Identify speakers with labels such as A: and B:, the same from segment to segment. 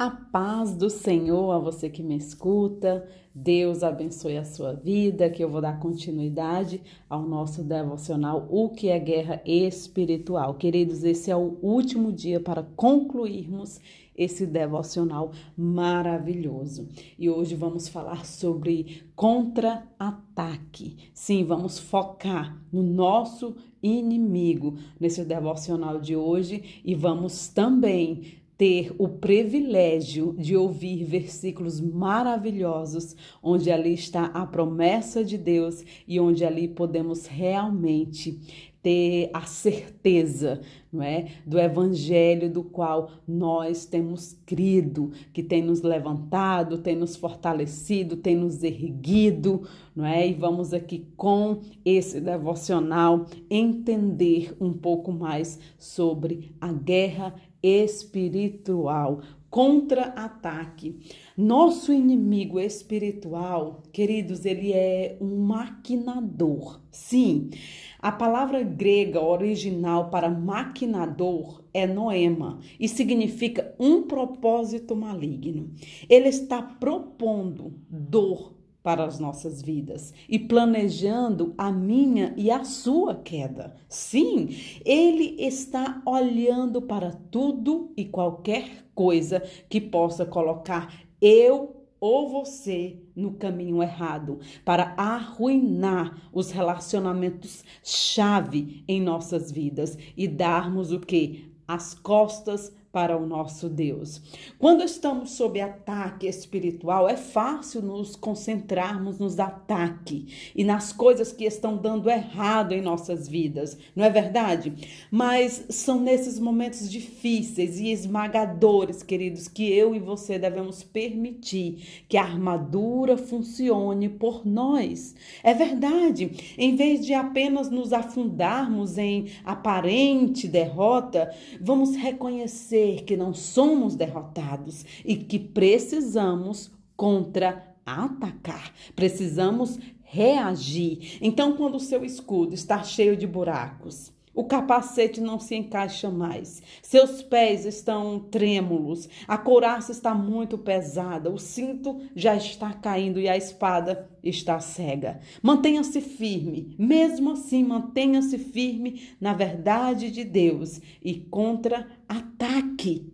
A: A paz do Senhor a você que me escuta. Deus abençoe a sua vida, que eu vou dar continuidade ao nosso devocional O que é guerra espiritual. Queridos, esse é o último dia para concluirmos esse devocional maravilhoso. E hoje vamos falar sobre contra-ataque. Sim, vamos focar no nosso inimigo nesse devocional de hoje e vamos também ter o privilégio de ouvir versículos maravilhosos, onde ali está a promessa de Deus e onde ali podemos realmente ter a certeza, não é, do evangelho do qual nós temos crido, que tem nos levantado, tem nos fortalecido, tem nos erguido, não é? E vamos aqui com esse devocional entender um pouco mais sobre a guerra espiritual, contra-ataque. Nosso inimigo espiritual, queridos, ele é um maquinador. Sim, a palavra grega original para maquinador é noema e significa um propósito maligno. Ele está propondo dor, para as nossas vidas e planejando a minha e a sua queda. Sim, ele está olhando para tudo e qualquer coisa que possa colocar eu ou você no caminho errado, para arruinar os relacionamentos chave em nossas vidas e darmos o que? As costas para o nosso Deus. Quando estamos sob ataque espiritual, é fácil nos concentrarmos nos ataques e nas coisas que estão dando errado em nossas vidas, não é verdade? Mas são nesses momentos difíceis e esmagadores, queridos, que eu e você devemos permitir que a armadura funcione por nós. É verdade. Em vez de apenas nos afundarmos em aparente derrota, vamos reconhecer que não somos derrotados e que precisamos contra-atacar. Precisamos reagir. Então, quando o seu escudo está cheio de buracos, o capacete não se encaixa mais. Seus pés estão trêmulos. A couraça está muito pesada. O cinto já está caindo e a espada está cega. Mantenha-se firme. Mesmo assim, mantenha-se firme na verdade de Deus e contra ataque.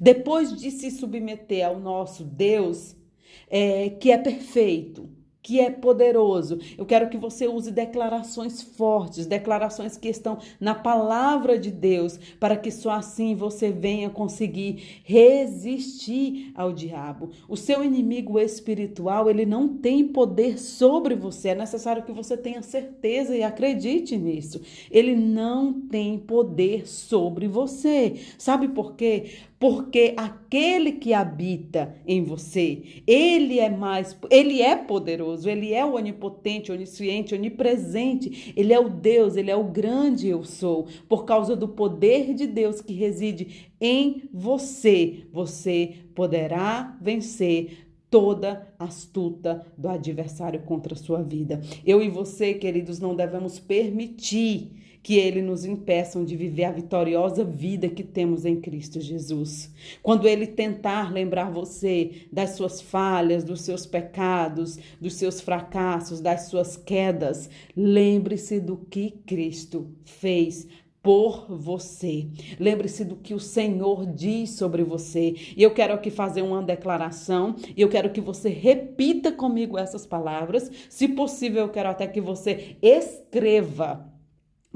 A: Depois de se submeter ao nosso Deus, é, que é perfeito, que é poderoso. Eu quero que você use declarações fortes, declarações que estão na palavra de Deus, para que só assim você venha conseguir resistir ao diabo. O seu inimigo espiritual, ele não tem poder sobre você. É necessário que você tenha certeza e acredite nisso. Ele não tem poder sobre você. Sabe por quê? Porque aquele que habita em você, ele é mais, ele é poderoso, ele é onipotente, onisciente, onipresente, ele é o Deus, ele é o grande eu sou, por causa do poder de Deus que reside em você, você poderá vencer toda astuta do adversário contra a sua vida. Eu e você, queridos, não devemos permitir que ele nos impeçam de viver a vitoriosa vida que temos em Cristo Jesus. Quando ele tentar lembrar você das suas falhas, dos seus pecados, dos seus fracassos, das suas quedas, lembre-se do que Cristo fez por você. Lembre-se do que o Senhor diz sobre você. E eu quero aqui fazer uma declaração e eu quero que você repita comigo essas palavras. Se possível, eu quero até que você escreva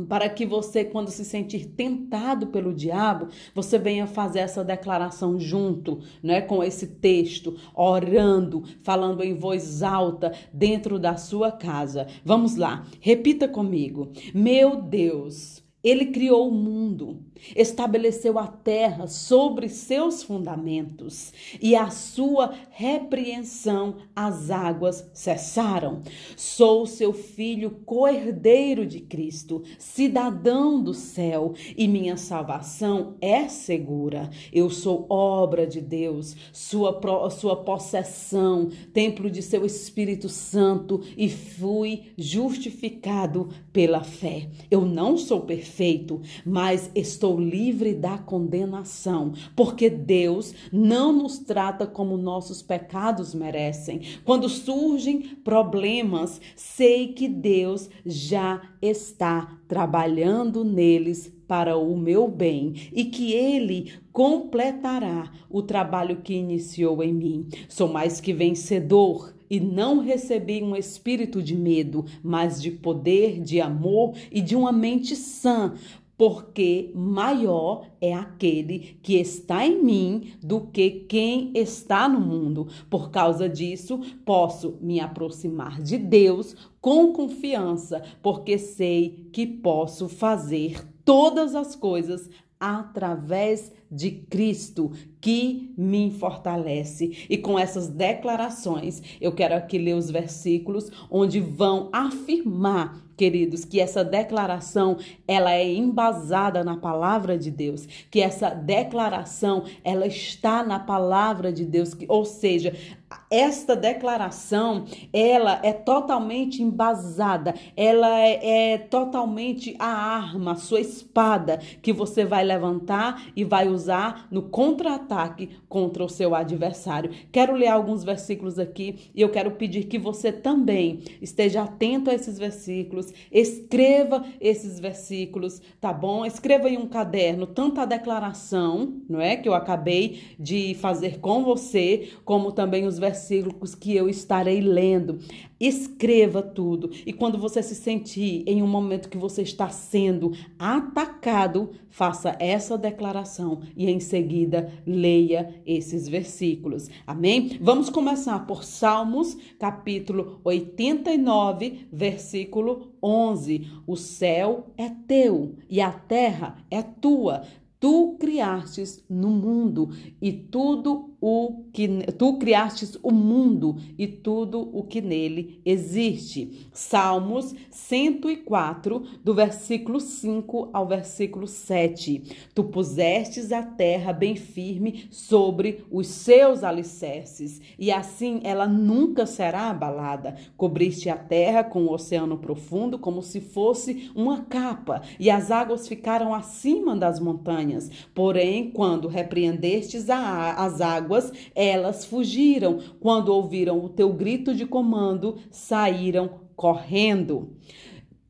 A: para que você, quando se sentir tentado pelo diabo, você venha fazer essa declaração junto, né, com esse texto, orando, falando em voz alta dentro da sua casa. Vamos lá, repita comigo. Meu Deus, ele criou o mundo, estabeleceu a terra sobre seus fundamentos e a sua repreensão as águas cessaram. Sou seu filho, co-herdeiro de Cristo, cidadão do céu e minha salvação é segura. Eu sou obra de Deus, sua, sua possessão, templo de seu Espírito Santo e fui justificado pela fé. Eu não sou perfeito perfeito, mas estou livre da condenação, porque Deus não nos trata como nossos pecados merecem. Quando surgem problemas, sei que Deus já está trabalhando neles para o meu bem e que ele completará o trabalho que iniciou em mim. Sou mais que vencedor e não recebi um espírito de medo, mas de poder, de amor e de uma mente sã, porque maior é aquele que está em mim do que quem está no mundo. Por causa disso, posso me aproximar de Deus com confiança, porque sei que posso fazer todas as coisas através de Cristo que me fortalece. E com essas declarações, eu quero aqui ler os versículos onde vão afirmar queridos, que essa declaração ela é embasada na palavra de Deus, que essa declaração ela está na palavra de Deus, que, ou seja, esta declaração ela é totalmente embasada, ela é, é totalmente a arma, a sua espada que você vai levantar e vai usar no contra-ataque contra o seu adversário. Quero ler alguns versículos aqui e eu quero pedir que você também esteja atento a esses versículos, escreva esses versículos, tá bom? Escreva em um caderno tanto a declaração, não é, que eu acabei de fazer com você, como também os versículos que eu estarei lendo. Escreva tudo. E quando você se sentir em um momento que você está sendo atacado, faça essa declaração e em seguida leia esses versículos. Amém? Vamos começar por Salmos, capítulo 89, versículo 11. O céu é teu e a terra é tua. Tu criastes no mundo e tudo o que tu criastes o mundo e tudo o que nele existe. Salmos 104, do versículo 5 ao versículo 7. Tu pusestes a terra bem firme sobre os seus alicerces, e assim ela nunca será abalada. Cobriste a terra com o oceano profundo como se fosse uma capa, e as águas ficaram acima das montanhas. Porém, quando repreendestes a, as águas, águas, elas fugiram. Quando ouviram o teu grito de comando, saíram correndo.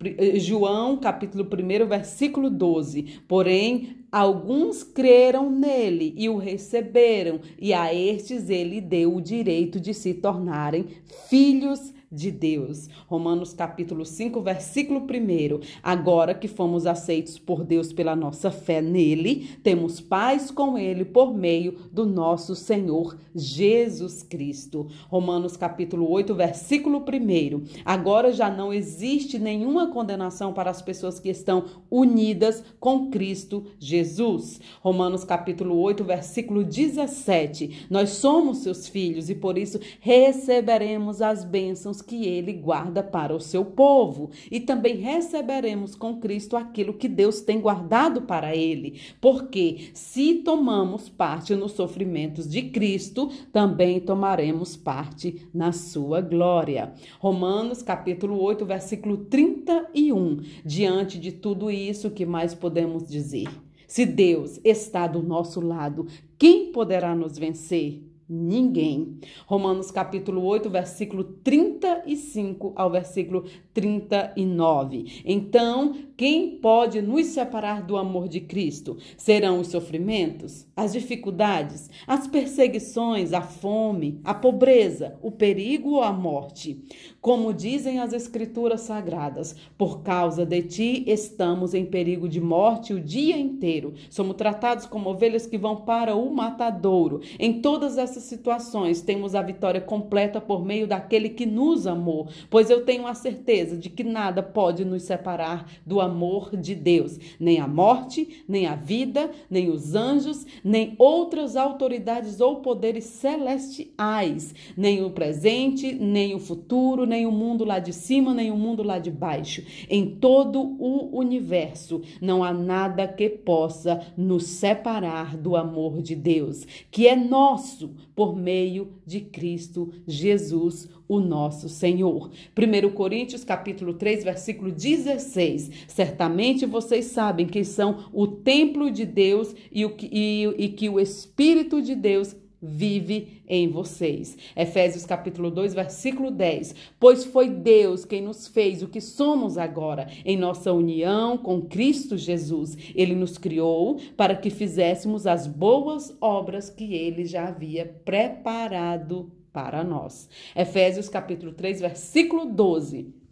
A: Eh, João, capítulo 1, versículo 12. Porém, alguns creram nele e o receberam, e a estes ele deu o direito de se tornarem filhos de Deus. Romanos capítulo 5, versículo 1. Agora que fomos aceitos por Deus pela nossa fé nele, temos paz com ele por meio do nosso Senhor Jesus Cristo. Romanos capítulo 8, versículo 1. Agora já não existe nenhuma condenação para as pessoas que estão unidas com Cristo Jesus. Romanos capítulo 8, versículo 17. Nós somos seus filhos e por isso receberemos as bênçãos que ele guarda para o seu povo. E também receberemos com Cristo aquilo que Deus tem guardado para ele. Porque se tomamos parte nos sofrimentos de Cristo, também tomaremos parte na sua glória. Romanos capítulo 8, versículo 31. Diante de tudo isso, que mais podemos dizer? Se Deus está do nosso lado, quem poderá nos vencer? Ninguém. Romanos capítulo 8, versículo 35 ao versículo 39. Então, quem pode nos separar do amor de Cristo? Serão os sofrimentos, as dificuldades, as perseguições, a fome, a pobreza, o perigo ou a morte? Como dizem as escrituras sagradas, por causa de ti estamos em perigo de morte o dia inteiro. Somos tratados como ovelhas que vão para o matadouro. Em todas essas situações, temos a vitória completa por meio daquele que nos amou, pois eu tenho a certeza de que nada pode nos separar do amor de Deus, nem a morte, nem a vida, nem os anjos, nem outras autoridades ou poderes celestiais, nem o presente, nem o futuro, nem o mundo lá de cima, nem o mundo lá de baixo. Em todo o universo não há nada que possa nos separar do amor de Deus, que é nosso por meio de Cristo Jesus, o nosso Senhor. 1 Coríntios capítulo 3, versículo 16. Certamente vocês sabem que são o templo de Deus e, o, e, e que o Espírito de Deus vive em vocês. Efésios capítulo 2, versículo 10. Pois foi Deus quem nos fez o que somos agora, em nossa união com Cristo Jesus. Ele nos criou para que fizéssemos as boas obras que ele já havia preparado para nós. Efésios capítulo 3, versículo 12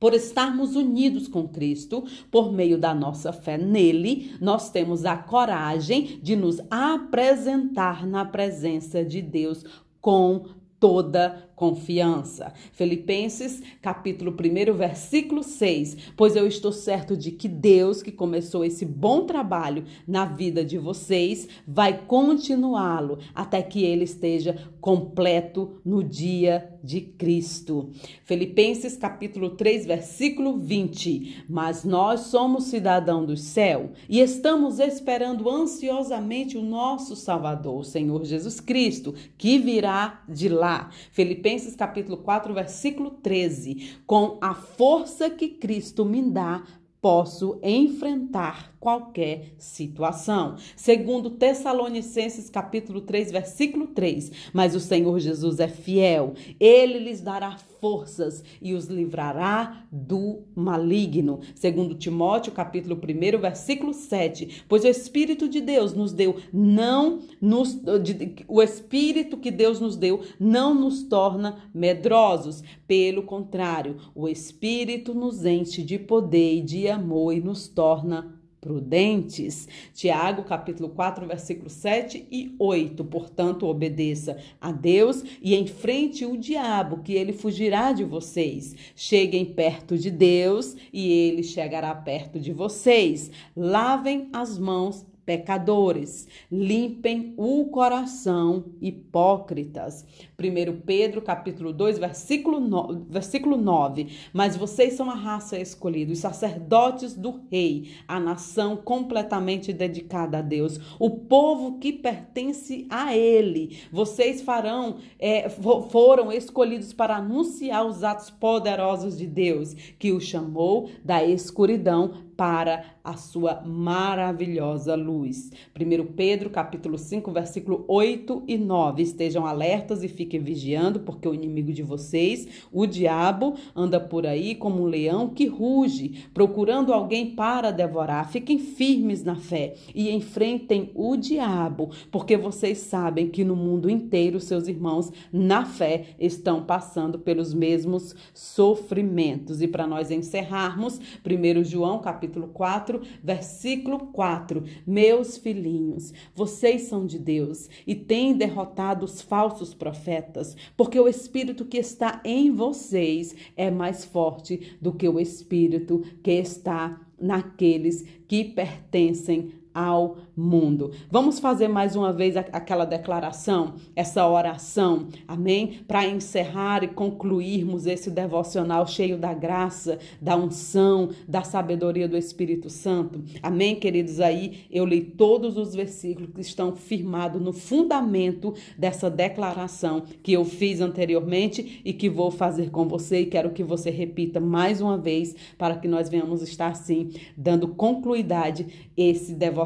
A: por estarmos unidos com Cristo, por meio da nossa fé nele, nós temos a coragem de nos apresentar na presença de Deus com toda confiança. Filipenses, capítulo 1, versículo 6. Pois eu estou certo de que Deus, que começou esse bom trabalho na vida de vocês, vai continuá-lo até que ele esteja completo no dia de Cristo. Filipenses, capítulo 3, versículo 20. Mas nós somos cidadão do céu e estamos esperando ansiosamente o nosso Salvador, o Senhor Jesus Cristo, que virá de lá. Filipenses Filipenses capítulo 4, versículo 13. Com a força que Cristo me dá, posso enfrentar qualquer situação. Segundo Tessalonicenses capítulo 3, versículo 3. Mas o Senhor Jesus é fiel. Ele lhes dará forças e os livrará do maligno. Segundo Timóteo, capítulo 1, versículo 7. Pois o Espírito de Deus nos deu, não nos de, o Espírito que Deus nos deu não nos torna medrosos. Pelo contrário, o Espírito nos enche de poder e de amor e nos torna prudentes. Tiago, capítulo 4, versículo 7 e 8. Portanto, obedeça a Deus e enfrente o diabo, que ele fugirá de vocês. Cheguem perto de Deus e ele chegará perto de vocês. Lavem as mãos pecadores, limpem o coração, hipócritas. 1 Pedro, capítulo 2, versículo 9, versículo 9. Mas vocês são a raça escolhida, os sacerdotes do rei, a nação completamente dedicada a Deus, o povo que pertence a ele. Vocês farão, é, foram escolhidos para anunciar os atos poderosos de Deus, que o chamou da escuridão para a sua maravilhosa luz. 1 Pedro, capítulo 5, versículo 8 e 9. Estejam alertas e fiquem vigiando, porque o inimigo de vocês, o diabo, anda por aí como um leão que ruge, procurando alguém para devorar. Fiquem firmes na fé e enfrentem o diabo, porque vocês sabem que no mundo inteiro seus irmãos na fé estão passando pelos mesmos sofrimentos. E para nós encerrarmos, 1 João, capítulo capítulo 4, versículo 4. Meus filhinhos, vocês são de Deus e têm derrotado os falsos profetas, porque o espírito que está em vocês é mais forte do que o espírito que está naqueles que pertencem ao mundo. Vamos fazer mais uma vez aquela declaração, essa oração, amém? Para encerrar e concluirmos esse devocional cheio da graça, da unção, da sabedoria do Espírito Santo. Amém, queridos? Aí eu li todos os versículos que estão firmados no fundamento dessa declaração que eu fiz anteriormente e que vou fazer com você e quero que você repita mais uma vez para que nós venhamos estar assim dando concluidade esse devocional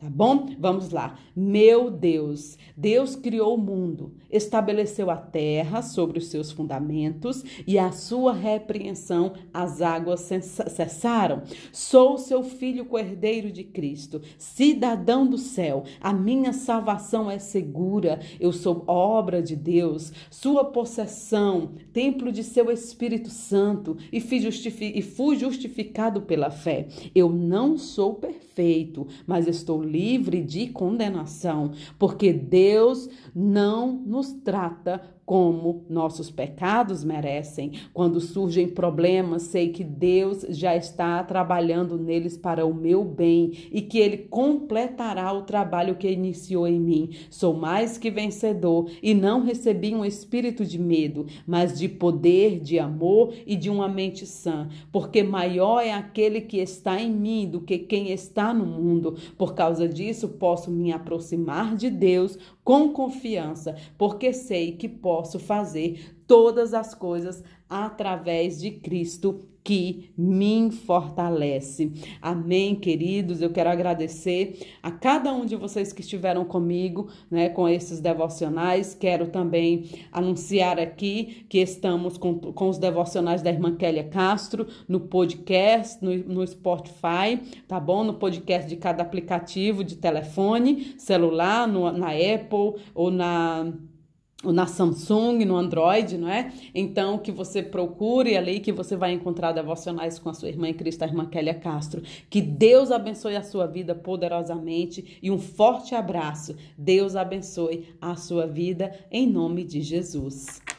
A: tá bom? Vamos lá. Meu Deus, Deus criou o mundo, estabeleceu a terra sobre os seus fundamentos e a sua repreensão as águas cessaram. Sou seu filho cordeiro de Cristo, cidadão do céu. A minha salvação é segura. Eu sou obra de Deus, sua possessão, templo de seu Espírito Santo e fui justificado pela fé. Eu não sou perfeito, mas estou livre de condenação, porque Deus não nos trata como nossos pecados merecem. Quando surgem problemas, sei que Deus já está trabalhando neles para o meu bem e que Ele completará o trabalho que iniciou em mim. Sou mais que vencedor e não recebi um espírito de medo, mas de poder, de amor e de uma mente sã, porque maior é aquele que está em mim do que quem está no mundo. Por causa disso, posso me aproximar de Deus com confiança, porque sei que posso fazer todas as coisas através de Cristo que me fortalece. Amém, queridos. Eu quero agradecer a cada um de vocês que estiveram comigo, né, com esses devocionais. Quero também anunciar aqui que estamos com, com os devocionais da irmã Kélia Castro no podcast, no, no Spotify, tá bom? No podcast de cada aplicativo de telefone, celular, no, na Apple ou na na Samsung, no Android, não é? Então, que você procure ali, que você vai encontrar devocionais com a sua irmã em Cristo, a irmã Kélia Castro. Que Deus abençoe a sua vida poderosamente e um forte abraço. Deus abençoe a sua vida em nome de Jesus.